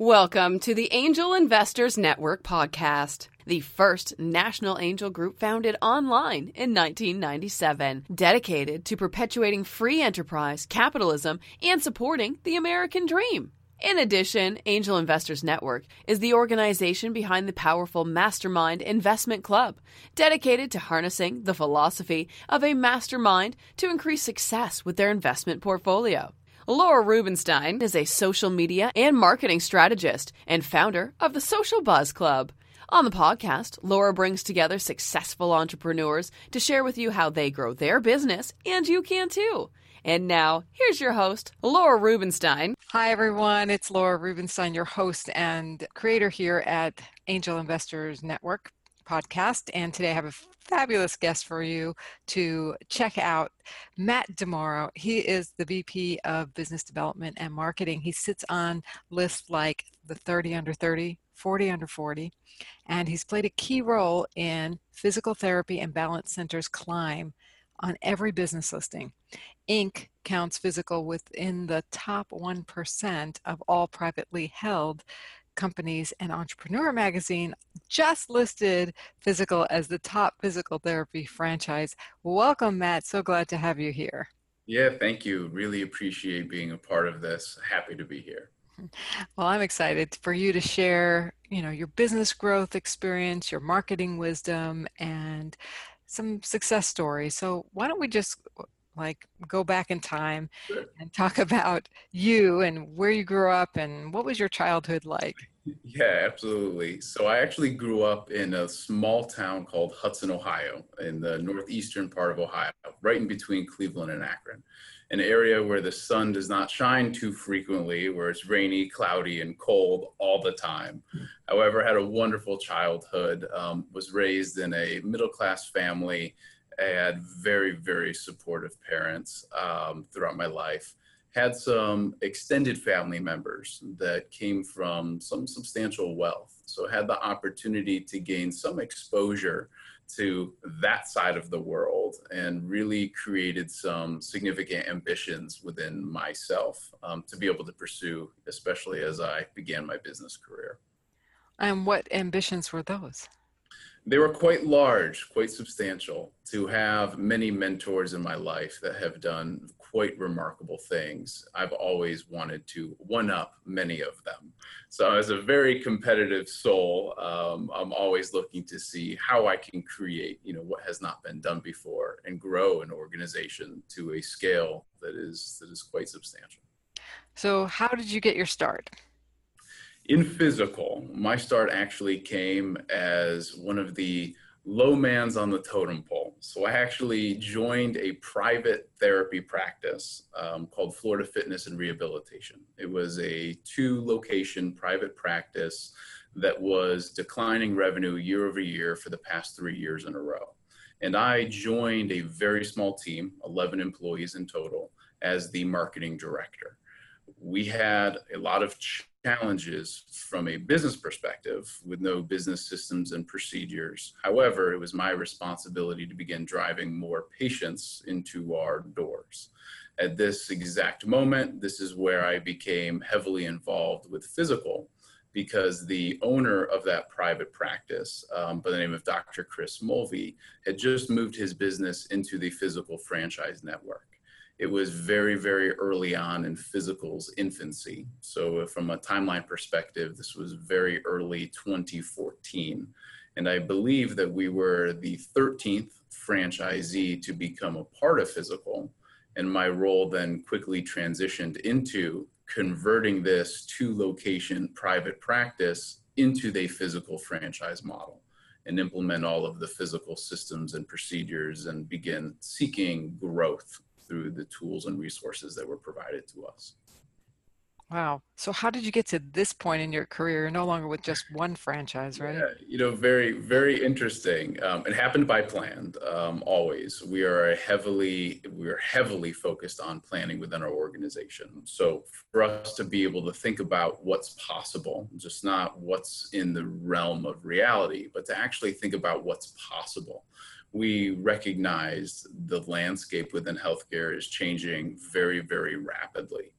Welcome to the Angel Investors Network podcast, the first national angel group founded online in 1997, dedicated to perpetuating free enterprise, capitalism, and supporting the American dream. In addition, Angel Investors Network is the organization behind the powerful Mastermind Investment Club, dedicated to harnessing the philosophy of a mastermind to increase success with their investment portfolio. Laura Rubenstein is a social media and marketing strategist and founder of the Social Buzz Club. On the podcast, Laura brings together successful entrepreneurs to share with you how they grow their business, and you can too. And now, here's your host, Laura Rubenstein. Hi, everyone. It's Laura Rubenstein, your host and creator here at Angel Investors Network podcast. And today I have a fabulous guest for you to check out Matt DiMauro. He is the VP of Business Development and Marketing. He sits on lists like the 30 under 30, 40 under 40, and he's played a key role in Fyzical therapy and balance centers climb on every business listing. Inc. counts Fyzical within the top 1% of all privately held companies and Entrepreneur Magazine just listed Fyzical as the top physical therapy franchise. Welcome, Matt. So glad to have you here. Yeah, thank you. Really appreciate being a part of this. Happy to be here. Well, I'm excited for you to share, you know, your business growth experience, your marketing wisdom, and some success stories. So, why don't we just like go back in time sure. and talk about you and where you grew up and what was your childhood like? Yeah, absolutely. So I actually grew up in a small town called Hudson, Ohio, in the northeastern part of Ohio, right in between Cleveland and Akron, an area where the sun does not shine too frequently, where it's rainy, cloudy, and cold all the time. However, had a wonderful childhood, um, was raised in a middle class family, I had very, very supportive parents um, throughout my life had some extended family members that came from some substantial wealth. So had the opportunity to gain some exposure to that side of the world and really created some significant ambitions within myself um, to be able to pursue, especially as I began my business career. And what ambitions were those? they were quite large, quite substantial. To have many mentors in my life that have done quite remarkable things, I've always wanted to one up many of them. So, as a very competitive soul, um, I'm always looking to see how I can create, you know, what has not been done before, and grow an organization to a scale that is that is quite substantial. So, how did you get your start? in Fyzical, my start actually came as one of the low mans on the totem pole. So I actually joined a private therapy practice um, called Florida Fitness and Rehabilitation. It was a two location private practice that was declining revenue year over year for the past three years in a row. And I joined a very small team, 11 employees in total, as the marketing director. We had a lot of challenges from a business perspective with no business systems and procedures. However, it was my responsibility to begin driving more patients into our doors. At this exact moment, this is where I became heavily involved with Fyzical because the owner of that private practice, um, by the name of Dr. Chris Mulvey, had just moved his business into the Fyzical franchise network it was very, very early on in Fyzical's infancy. So, uh, from a timeline perspective, this was very early 2014. And I believe that we were the 13th franchisee to become a part of Fyzical. And my role then quickly transitioned into converting this two location private practice into the Fyzical franchise model and implement all of the Fyzical systems and procedures and begin seeking growth through the tools and resources that were provided to us. Wow. So how did you get to this point in your career? You're no longer with just one franchise, right? Yeah, you know, very, very interesting. Um, it happened by plan. Um, always, we are heavily, we are heavily focused on planning within our organization. So for us to be able to think about what's possible, just not what's in the realm of reality, but to actually think about what's possible we recognize the landscape within healthcare is changing very, very rapidly.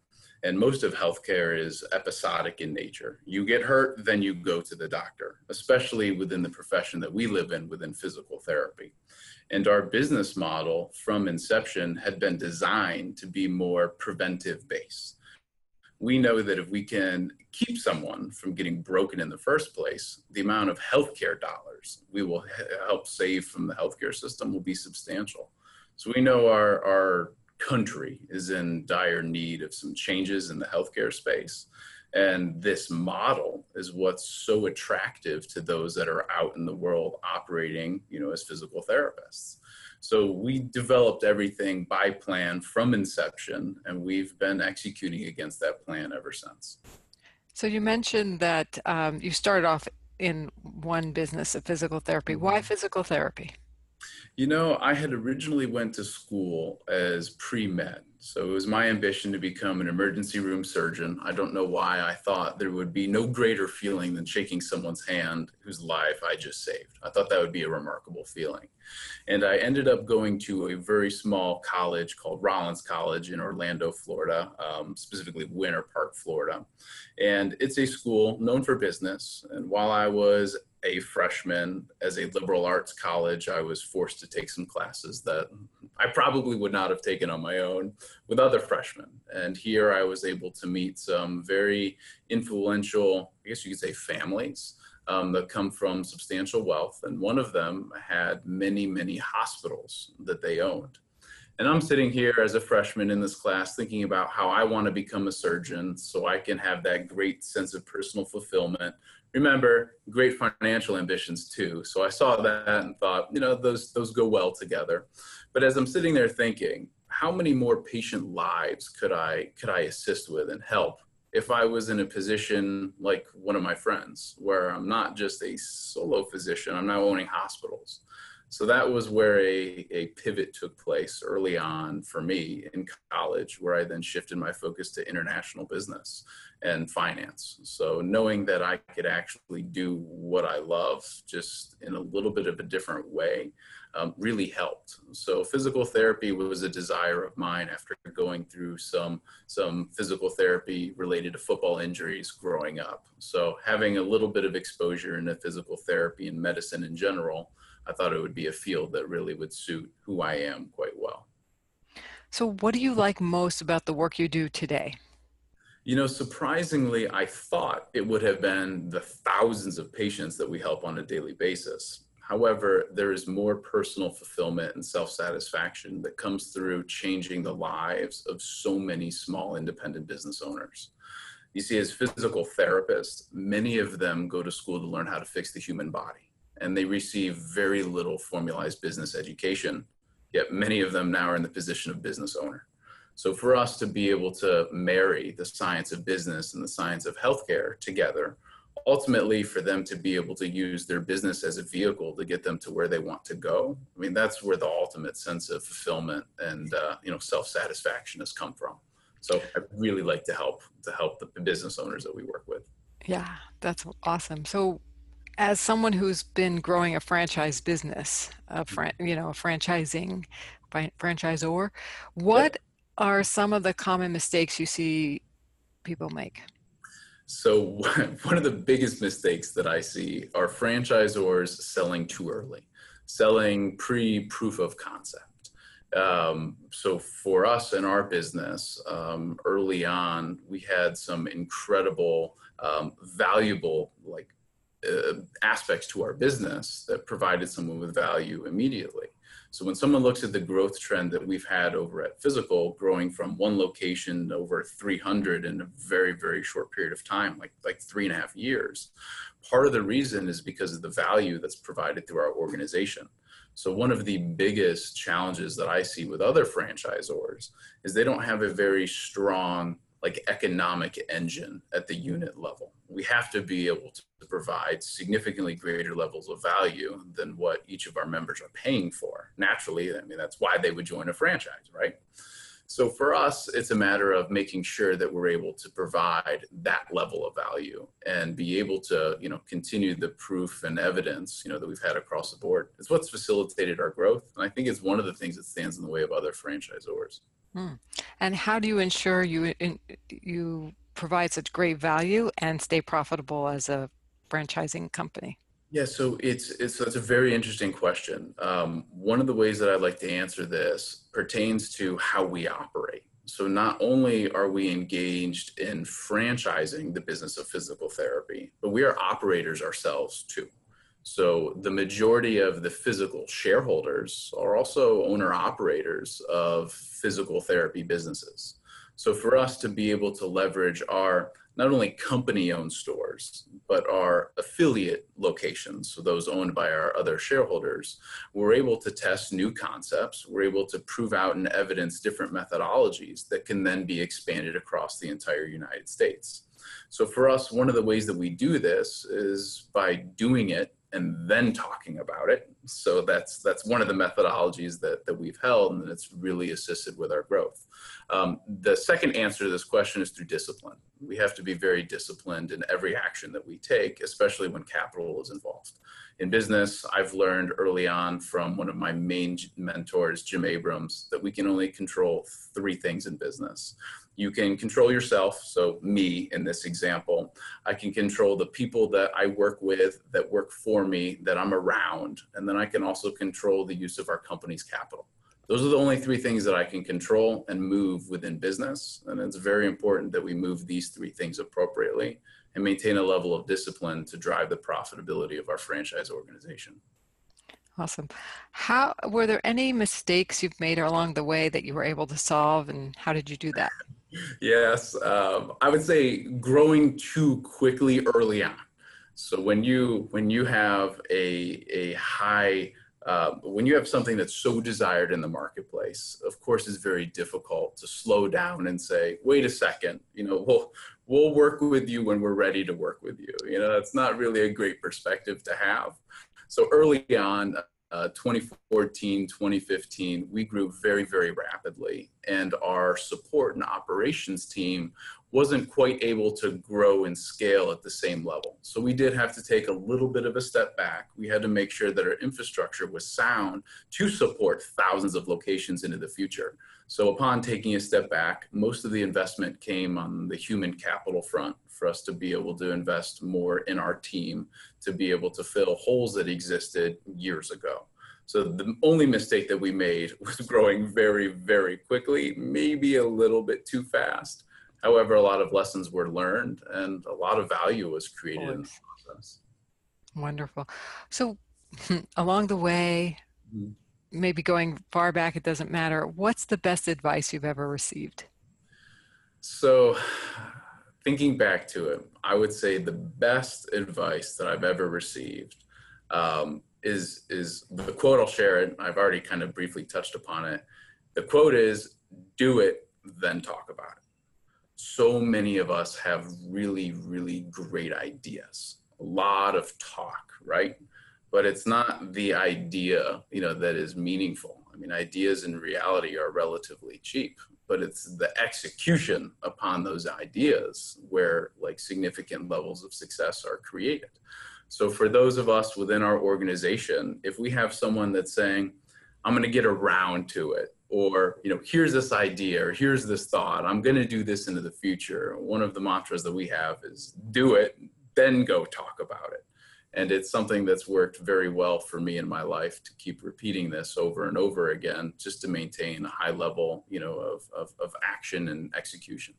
And most of healthcare is episodic in nature. You get hurt, then you go to the doctor, especially within the profession that we live in within physical therapy. And our business model from inception had been designed to be more preventive based. We know that if we can keep someone from getting broken in the first place, the amount of healthcare dollars we will help save from the healthcare system will be substantial. So we know our, our country is in dire need of some changes in the healthcare space. And this model is what's so attractive to those that are out in the world operating, you know, as physical therapists. So we developed everything by plan from inception, and we've been executing against that plan ever since. So you mentioned that um, you started off in one business of physical therapy. Why mm-hmm. physical therapy? You know, I had originally went to school as pre-med. So it was my ambition to become an emergency room surgeon. I don't know why I thought there would be no greater feeling than shaking someone's hand whose life I just saved. I thought that would be a remarkable feeling. And I ended up going to a very small college called Rollins College in Orlando, Florida, um, specifically Winter Park, Florida. And it's a school known for business. And while I was a freshman as a liberal arts college, I was forced to take some classes that I probably would not have taken on my own with other freshmen. And here I was able to meet some very influential, I guess you could say, families um, that come from substantial wealth. And one of them had many, many hospitals that they owned. And I'm sitting here as a freshman in this class thinking about how I want to become a surgeon so I can have that great sense of personal fulfillment remember great financial ambitions too so i saw that and thought you know those those go well together but as i'm sitting there thinking how many more patient lives could i could i assist with and help if i was in a position like one of my friends where i'm not just a solo physician i'm now owning hospitals so that was where a, a pivot took place early on for me in college, where I then shifted my focus to international business and finance. So knowing that I could actually do what I love just in a little bit of a different way um, really helped. So physical therapy was a desire of mine after going through some some physical therapy related to football injuries growing up. So having a little bit of exposure into physical therapy and medicine in general I thought it would be a field that really would suit who I am quite well. So, what do you like most about the work you do today? You know, surprisingly, I thought it would have been the thousands of patients that we help on a daily basis. However, there is more personal fulfillment and self satisfaction that comes through changing the lives of so many small independent business owners. You see, as physical therapists, many of them go to school to learn how to fix the human body and they receive very little formalized business education, yet many of them now are in the position of business owner. So for us to be able to marry the science of business and the science of healthcare together, ultimately for them to be able to use their business as a vehicle to get them to where they want to go. I mean, that's where the ultimate sense of fulfillment and uh, you know self-satisfaction has come from. So I really like to help to help the business owners that we work with. Yeah, that's awesome. So as someone who's been growing a franchise business, a fran- you know, a franchising franchisor, what are some of the common mistakes you see people make? So one of the biggest mistakes that I see are franchisors selling too early, selling pre-proof of concept. Um, so for us in our business, um, early on, we had some incredible, um, valuable like uh, aspects to our business that provided someone with value immediately. So when someone looks at the growth trend that we've had over at Fyzical, growing from one location over 300 in a very, very short period of time, like, like three and a half years, part of the reason is because of the value that's provided through our organization. So one of the biggest challenges that I see with other franchisors is they don't have a very strong like economic engine at the unit level. We have to be able to provide significantly greater levels of value than what each of our members are paying for. Naturally, I mean, that's why they would join a franchise, right? So for us, it's a matter of making sure that we're able to provide that level of value and be able to, you know, continue the proof and evidence, you know, that we've had across the board. It's what's facilitated our growth, and I think it's one of the things that stands in the way of other franchisors. Hmm. And how do you ensure you you provide such great value and stay profitable as a franchising company? Yeah, so it's it's it's a very interesting question. Um, one of the ways that I'd like to answer this pertains to how we operate. So not only are we engaged in franchising the business of physical therapy, but we are operators ourselves too. So the majority of the Fyzical shareholders are also owner operators of physical therapy businesses. So for us to be able to leverage our not only company owned stores, but our affiliate locations, so those owned by our other shareholders, we're able to test new concepts. We're able to prove out and evidence different methodologies that can then be expanded across the entire United States. So for us, one of the ways that we do this is by doing it and then talking about it. So that's that's one of the methodologies that that we've held, and it's really assisted with our growth. Um, the second answer to this question is through discipline. We have to be very disciplined in every action that we take, especially when capital is involved. In business, I've learned early on from one of my main mentors, Jim Abrams, that we can only control three things in business. You can control yourself, so me in this example. I can control the people that I work with, that work for me, that I'm around, and then I can also control the use of our company's capital. Those are the only three things that I can control and move within business. And it's very important that we move these three things appropriately and maintain a level of discipline to drive the profitability of our franchise organization. Awesome. How were there any mistakes you've made along the way that you were able to solve, and how did you do that? Yes, um, I would say growing too quickly early on. So when you when you have a a high uh, when you have something that's so desired in the marketplace, of course, it's very difficult to slow down and say, "Wait a second, you know, we'll we'll work with you when we're ready to work with you." You know, that's not really a great perspective to have. So early on, uh, 2014, 2015, we grew very, very rapidly, and our support and operations team wasn't quite able to grow and scale at the same level. So we did have to take a little bit of a step back. We had to make sure that our infrastructure was sound to support thousands of locations into the future. So upon taking a step back, most of the investment came on the human capital front for us to be able to invest more in our team to be able to fill holes that existed years ago. So the only mistake that we made was growing very, very quickly, maybe a little bit too fast. However, a lot of lessons were learned and a lot of value was created in the process. Wonderful. So along the way, mm-hmm. maybe going far back, it doesn't matter. What's the best advice you've ever received? So thinking back to it, I would say the best advice that I've ever received um, is is the quote. I'll share it. I've already kind of briefly touched upon it. The quote is, "Do it, then talk about it." So many of us have really, really great ideas. A lot of talk, right? But it's not the idea, you know, that is meaningful. I mean, ideas in reality are relatively cheap but it's the execution upon those ideas where like significant levels of success are created. So for those of us within our organization, if we have someone that's saying, I'm going to get around to it, or you know, here's this idea, or here's this thought, I'm going to do this into the future. One of the mantras that we have is do it, then go talk about it and it's something that's worked very well for me in my life to keep repeating this over and over again just to maintain a high level you know of, of, of action and execution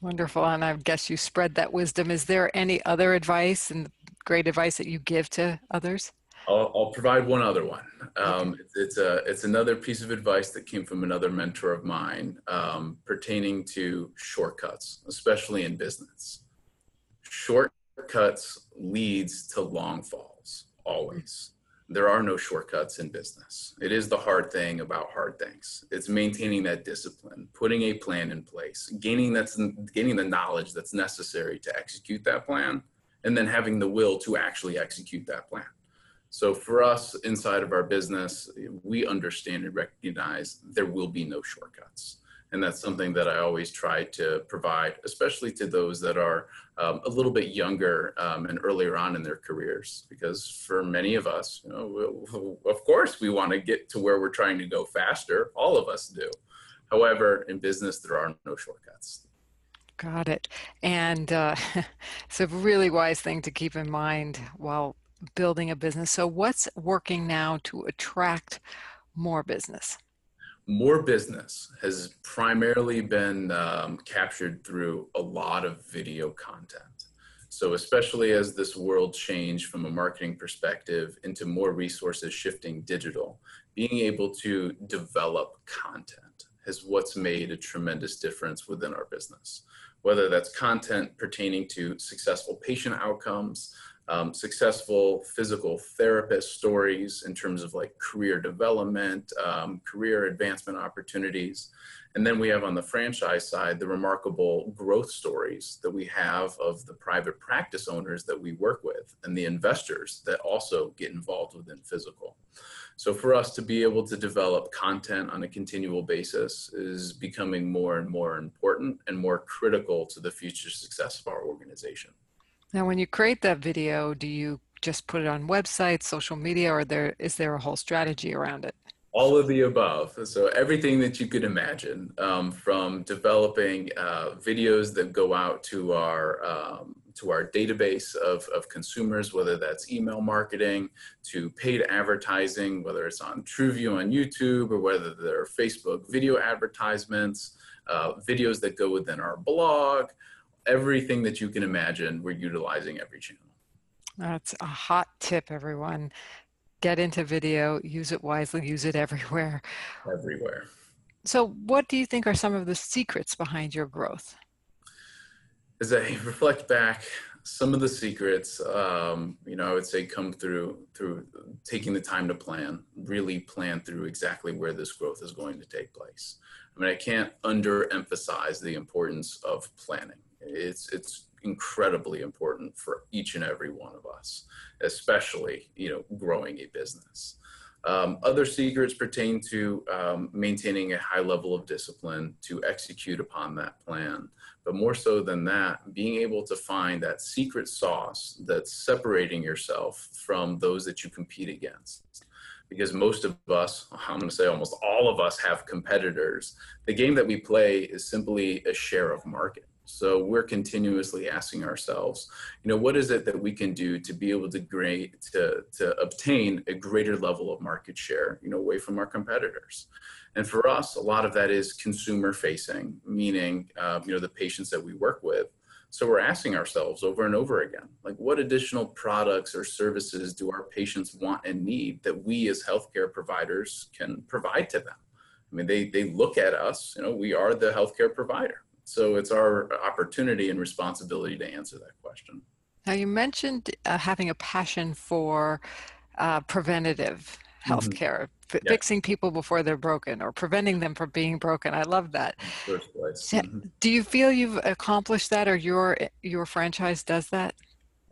wonderful and i guess you spread that wisdom is there any other advice and great advice that you give to others I'll, I'll provide one other one. Um, it's, it's, a it's another piece of advice that came from another mentor of mine um, pertaining to shortcuts, especially in business. Short shortcuts leads to long falls always. There are no shortcuts in business. It is the hard thing about hard things. It's maintaining that discipline putting a plan in place gaining that's gaining the knowledge that's necessary to execute that plan and then having the will to actually execute that plan. So for us inside of our business we understand and recognize there will be no shortcuts And that's something that I always try to provide, especially to those that are um, a little bit younger um, and earlier on in their careers. Because for many of us, you know, of course, we want to get to where we're trying to go faster. All of us do. However, in business, there are no shortcuts. Got it. And uh, it's a really wise thing to keep in mind while building a business. So, what's working now to attract more business? More business has primarily been um, captured through a lot of video content. So, especially as this world changed from a marketing perspective into more resources shifting digital, being able to develop content is what's made a tremendous difference within our business. Whether that's content pertaining to successful patient outcomes, um, successful physical therapist stories in terms of like career development, um, career advancement opportunities. And then we have on the franchise side the remarkable growth stories that we have of the private practice owners that we work with and the investors that also get involved within Fyzical. So for us to be able to develop content on a continual basis is becoming more and more important and more critical to the future success of our organization. Now, when you create that video, do you just put it on websites, social media, or there is there a whole strategy around it? All of the above. So everything that you could imagine, um, from developing uh, videos that go out to our um, to our database of, of consumers, whether that's email marketing, to paid advertising, whether it's on TrueView on YouTube or whether they're Facebook video advertisements, uh, videos that go within our blog, everything that you can imagine, we're utilizing every channel. That's a hot tip, everyone. Get into video, use it wisely, use it everywhere. Everywhere. So, what do you think are some of the secrets behind your growth? As I reflect back, some of the secrets, um, you know, I would say come through through taking the time to plan, really plan through exactly where this growth is going to take place. I mean, I can't underemphasize the importance of planning it's it's incredibly important for each and every one of us, especially you know growing a business. Um, other secrets pertain to um, maintaining a high level of discipline to execute upon that plan. But more so than that, being able to find that secret sauce that's separating yourself from those that you compete against. Because most of us, I'm going to say almost all of us, have competitors. The game that we play is simply a share of market. So we're continuously asking ourselves, you know, what is it that we can do to be able to great to to obtain a greater level of market share, you know, away from our competitors. And for us, a lot of that is consumer facing, meaning, uh, you know, the patients that we work with. So we're asking ourselves over and over again, like, what additional products or services do our patients want and need that we as healthcare providers can provide to them? I mean, they they look at us, you know, we are the healthcare provider so it's our opportunity and responsibility to answer that question. Now, you mentioned uh, having a passion for uh, preventative mm-hmm. healthcare, mm-hmm. f- fixing people before they're broken or preventing them from being broken. I love that. First place. Mm-hmm. Do you feel you've accomplished that or your, your franchise does that?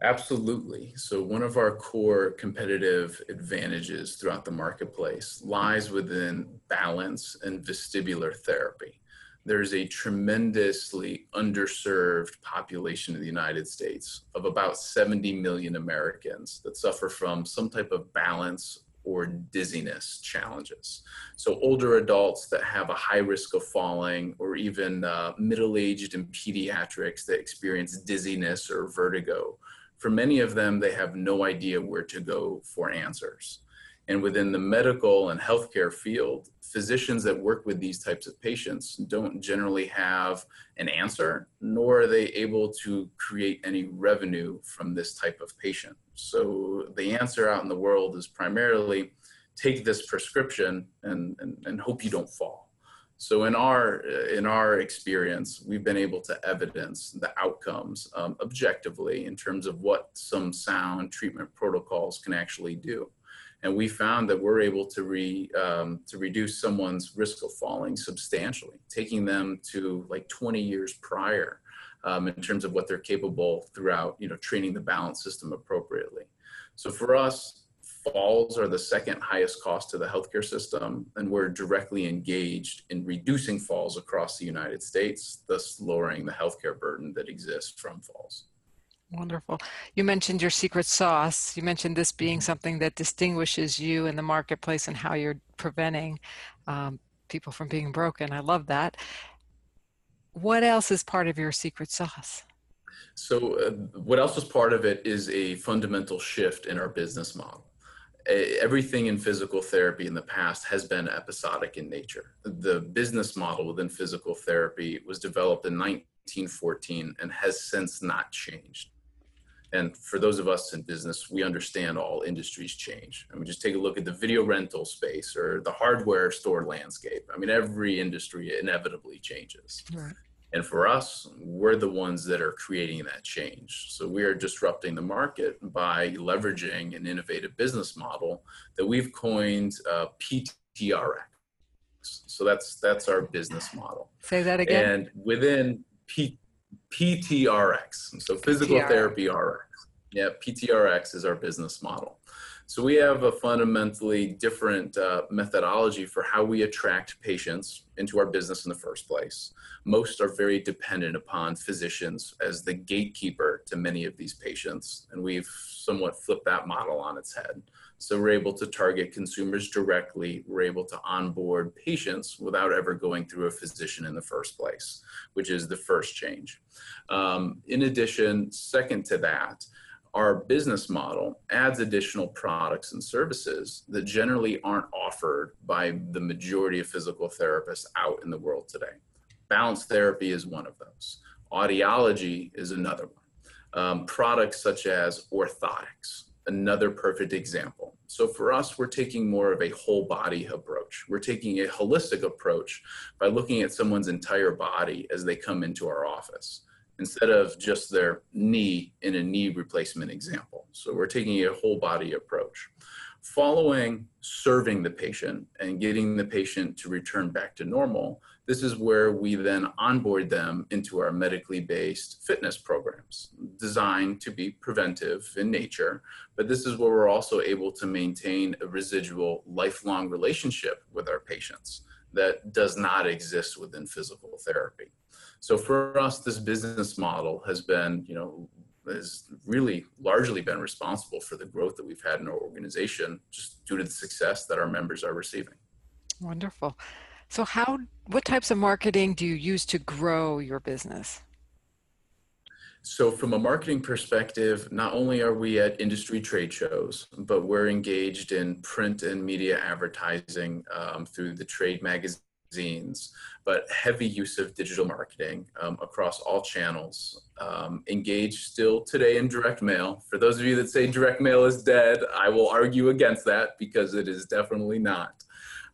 Absolutely. So, one of our core competitive advantages throughout the marketplace lies within balance and vestibular therapy there's a tremendously underserved population in the United States of about 70 million Americans that suffer from some type of balance or dizziness challenges. So, older adults that have a high risk of falling, or even uh, middle aged and pediatrics that experience dizziness or vertigo. For many of them, they have no idea where to go for answers. And within the medical and healthcare field, physicians that work with these types of patients don't generally have an answer, nor are they able to create any revenue from this type of patient. So the answer out in the world is primarily take this prescription and, and, and hope you don't fall. So in our in our experience, we've been able to evidence the outcomes um, objectively in terms of what some sound treatment protocols can actually do and we found that we're able to re um, to reduce someone's risk of falling substantially, taking them to like 20 years prior um, in terms of what they're capable throughout, you know, training the balance system appropriately. So for us, falls are the second highest cost to the healthcare system, and we're directly engaged in reducing falls across the United States, thus lowering the healthcare burden that exists from falls. Wonderful. You mentioned your secret sauce. You mentioned this being something that distinguishes you in the marketplace and how you're preventing um, people from being broken. I love that. What else is part of your secret sauce? So, uh, what else is part of it is a fundamental shift in our business model. Everything in physical therapy in the past has been episodic in nature. The business model within physical therapy was developed in 1914 and has since not changed. And for those of us in business, we understand all industries change. I mean, just take a look at the video rental space or the hardware store landscape. I mean, every industry inevitably changes. Right. And for us, we're the ones that are creating that change. So we are disrupting the market by leveraging an innovative business model that we've coined uh, PTRX. So that's that's our business model. Say that again. And within P, PTRX, so physical PTRX. therapy RX. Yeah, PTRX is our business model. So we have a fundamentally different uh, methodology for how we attract patients into our business in the first place. Most are very dependent upon physicians as the gatekeeper to many of these patients, and we've somewhat flipped that model on its head. So we're able to target consumers directly. We're able to onboard patients without ever going through a physician in the first place, which is the first change. Um, in addition, second to that, our business model adds additional products and services that generally aren't offered by the majority of physical therapists out in the world today. Balance therapy is one of those. Audiology is another one. Um, products such as orthotics, another perfect example. So for us, we're taking more of a whole body approach. We're taking a holistic approach by looking at someone's entire body as they come into our office instead of just their knee in a knee replacement example. So we're taking a whole body approach. Following serving the patient and getting the patient to return back to normal, this is where we then onboard them into our medically based fitness programs designed to be preventive in nature. But this is where we're also able to maintain a residual lifelong relationship with our patients that does not exist within physical therapy. So for us, this business model has been, you know, has really largely been responsible for the growth that we've had in our organization just due to the success that our members are receiving. Wonderful. So how what types of marketing do you use to grow your business? So, from a marketing perspective, not only are we at industry trade shows, but we're engaged in print and media advertising um, through the trade magazine zines, but heavy use of digital marketing um, across all channels. Um, engage still today in direct mail. For those of you that say direct mail is dead, I will argue against that because it is definitely not.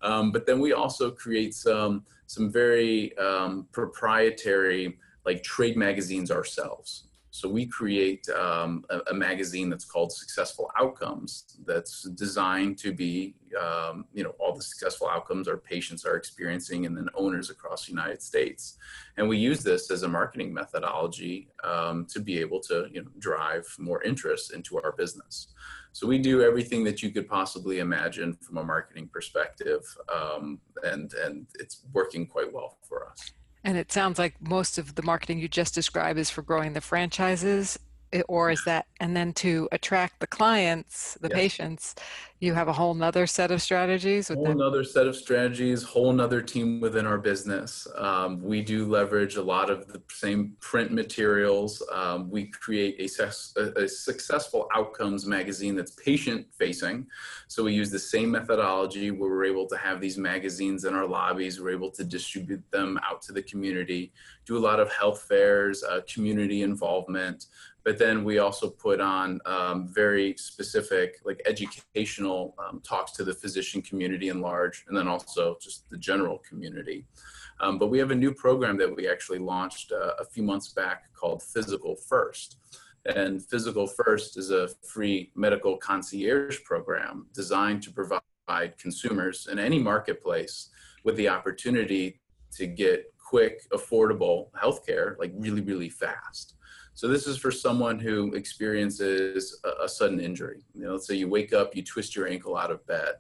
Um, but then we also create some some very um, proprietary like trade magazines ourselves. So we create um, a, a, magazine that's called Successful Outcomes that's designed to be, um, you know, all the successful outcomes our patients are experiencing and then owners across the United States. And we use this as a marketing methodology um, to be able to, you know, drive more interest into our business. So we do everything that you could possibly imagine from a marketing perspective, um, and and it's working quite well for us. And it sounds like most of the marketing you just described is for growing the franchises eh, or is that and then to attract the clients the patients you have a whole nother set of strategies with whole them? nother set of strategies whole nother team within our business. Um, we do leverage a lot of the same print materials. Um, we create a, a, a, successful outcomes magazine that's patient facing. So we use the same methodology where we're able to have these magazines in our lobbies. We're able to distribute them out to the community do a lot of health fairs uh, community involvement. But then we also put on um, very specific like um, talks to the physician community in large and then also just the general community. Um, but we have a new program that we actually launched uh, a few months back called Fyzical first. And Fyzical first is a free medical concierge program designed to provide consumers in any marketplace with the opportunity to get quick affordable healthcare like really really fast So this is for someone who experiences a, a sudden injury. You know, let's say you wake up, you twist your ankle out of bed.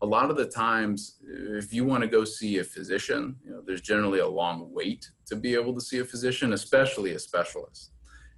A lot of the times, if you want to go see a physician, you know, there's generally a long wait to be able to see a physician, especially a specialist.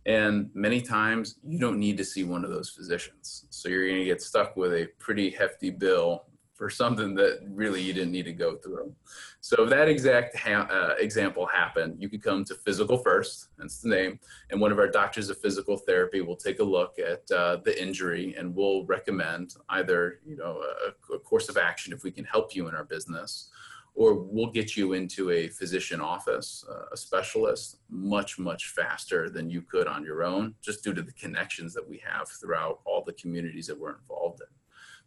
And many times you don't need to see one of those physicians. So you're going to get stuck with a pretty hefty bill for something that really you didn't need to go through. So if that exact ha- uh, example happened, you could come to Fyzical First, that's the name, and one of our doctors of physical therapy will take a look at uh, the injury and we'll recommend either you know a, a course of action if we can help you in our business, or we'll get you into a physician office, uh, a specialist, much, much faster than you could on your own, just due to the connections that we have throughout all the communities that we're involved in.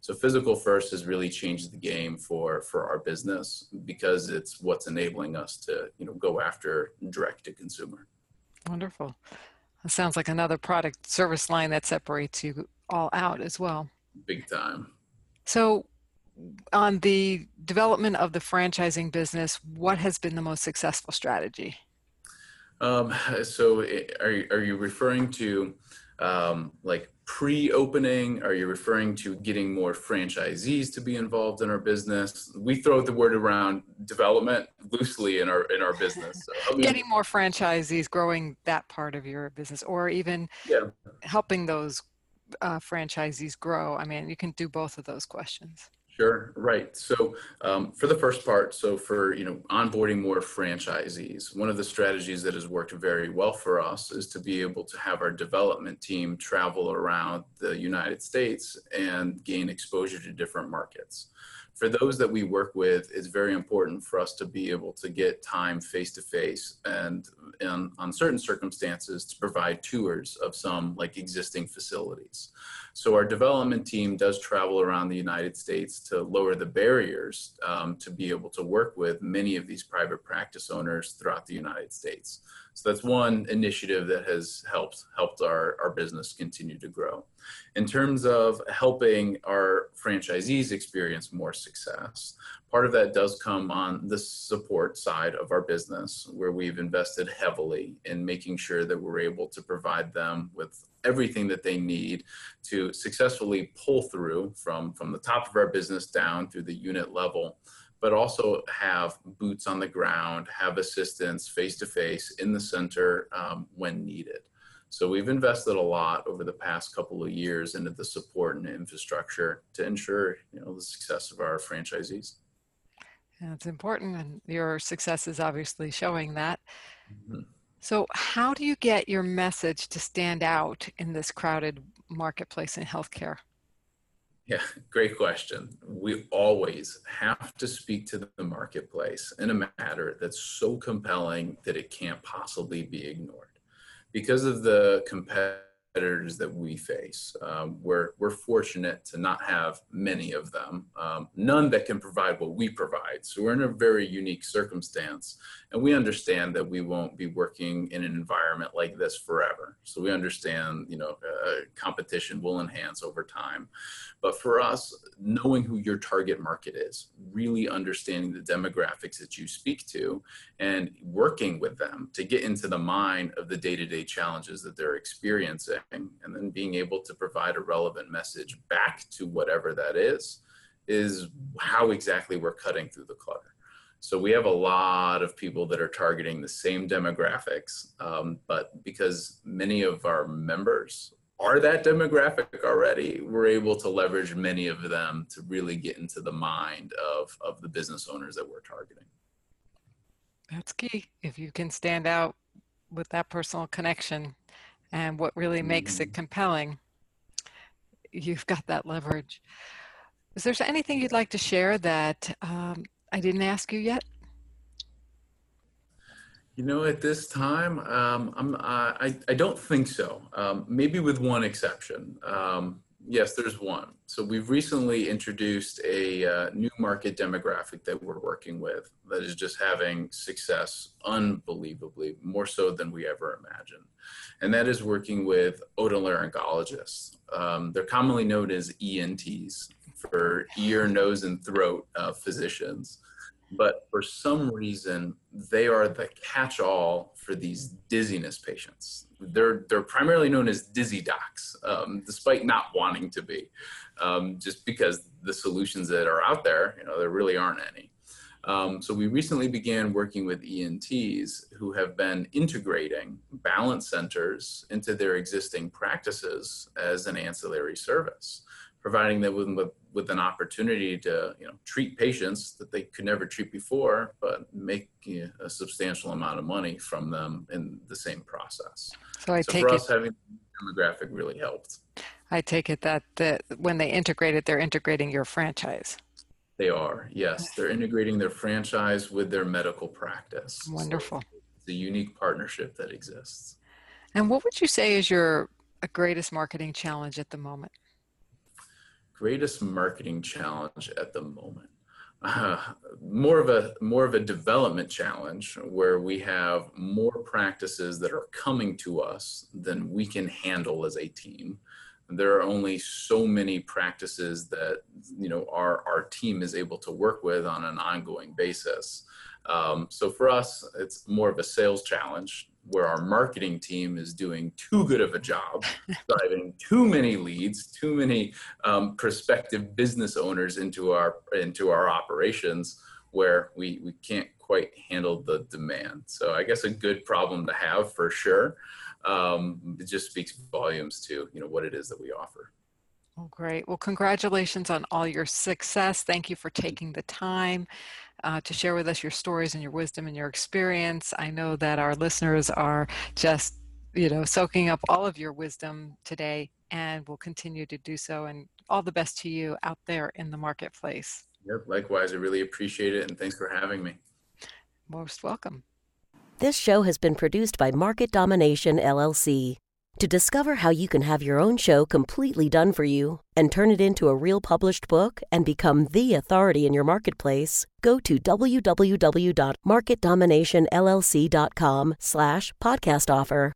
So Fyzical first has really changed the game for for our business because it's what's enabling us to you know go after direct to consumer. Wonderful. That sounds like another product service line that separates you all out as well. Big time. So on the development of the franchising business, what has been the most successful strategy? Um, so are are you referring to um, like pre-opening? Are you referring to getting more franchisees to be involved in our business? We throw the word around development loosely in our in our business. So, getting more franchisees, growing that part of your business, or even yeah. helping those uh, franchisees grow. I mean, you can do both of those questions. Sure, right. So um, for the first part, so for you know onboarding more franchisees, one of the strategies that has worked very well for us is to be able to have our development team travel around the United States and gain exposure to different markets for those that we work with, it's very important for us to be able to get time face to face and, on certain circumstances to provide tours of some like existing facilities. So our development team does travel around the United States to lower the barriers um, to be able to work with many of these private practice owners throughout the United States. So that's one initiative that has helped helped our, our business continue to grow. In terms of helping our franchisees experience more success, part of that does come on the support side of our business, where we've invested heavily in making sure that we're able to provide them with everything that they need to successfully pull through from, from the top of our business down through the unit level but also have boots on the ground, have assistance face to face in the center um, when needed. So we've invested a lot over the past couple of years into the support and infrastructure to ensure you know the success of our franchisees. Yeah, it's important, and your success is obviously showing that. Mm-hmm. So, how do you get your message to stand out in this crowded marketplace in healthcare? Yeah, great question. We always have to speak to the marketplace in a matter that's so compelling that it can't possibly be ignored. Because of the competitive competitors that we face. Um, we're, we're fortunate to not have many of them, um, none that can provide what we provide. So we're in a very unique circumstance, and we understand that we won't be working in an environment like this forever. So we understand, you know, uh, competition will enhance over time. But for us, knowing who your target market is, really understanding the demographics that you speak to, and working with them to get into the mind of the day to day challenges that they're experiencing and then being able to provide a relevant message back to whatever that is is how exactly we're cutting through the clutter. So we have a lot of people that are targeting the same demographics um, but because many of our members are that demographic already we're able to leverage many of them to really get into the mind of, of the business owners that we're targeting. That's key. If you can stand out with that personal connection and what really makes it mm. compelling, you've got that leverage. Is there anything you'd like to share that um, I didn't ask you yet? You know, at this time, um, I'm, uh, I, I don't think so. Um, maybe with one exception. Yes, there's one. So we've recently introduced a uh, new market demographic that we're working with that is just having success unbelievably, more so than we ever imagined. And that is working with otolaryngologists. Um, they're commonly known as ENTs for ear, nose, and throat uh, physicians. But for some reason, they are the catch all for these dizziness patients they're they're primarily known as dizzy docs, um, despite not wanting to be, um, just because the solutions that are out there, you know, there really aren't any. Um, so we recently began working with ENTs who have been integrating balance centers into their existing practices as an ancillary service, providing them with, with, with an opportunity to you know, treat patients that they could never treat before, but make you know, a substantial amount of money from them in the same process. So I so take for it, having demographic really helped. I take it that the, when they integrate it, they're integrating your franchise. They are, yes. They're integrating their franchise with their medical practice. So Wonderful. it's a unique partnership that exists. And what would you say is your greatest marketing challenge at the moment? Greatest marketing challenge at the moment. Uh, more of a more of a development challenge where we have more practices that are coming to us than we can handle as a team there are only so many practices that you know our our team is able to work with on an ongoing basis. Um, so for us, it's more of a sales challenge where our marketing team is doing too good of a job, driving too many leads, too many um, prospective business owners into our into our operations, where we we can't quite handle the demand. So I guess a good problem to have for sure um, it just speaks volumes to you know what it is that we offer. Oh, great. Well, congratulations on all your success. Thank you for taking the time uh, to share with us your stories and your wisdom and your experience. I know that our listeners are just, you know, soaking up all of your wisdom today and will continue to do so. And all the best to you out there in the marketplace. Yep, likewise. I really appreciate it. And thanks for having me. Most welcome. This show has been produced by Market Domination LLC. To discover how you can have your own show completely done for you and turn it into a real published book and become the authority in your marketplace, go to www.marketdominationllc.com slash podcast offer.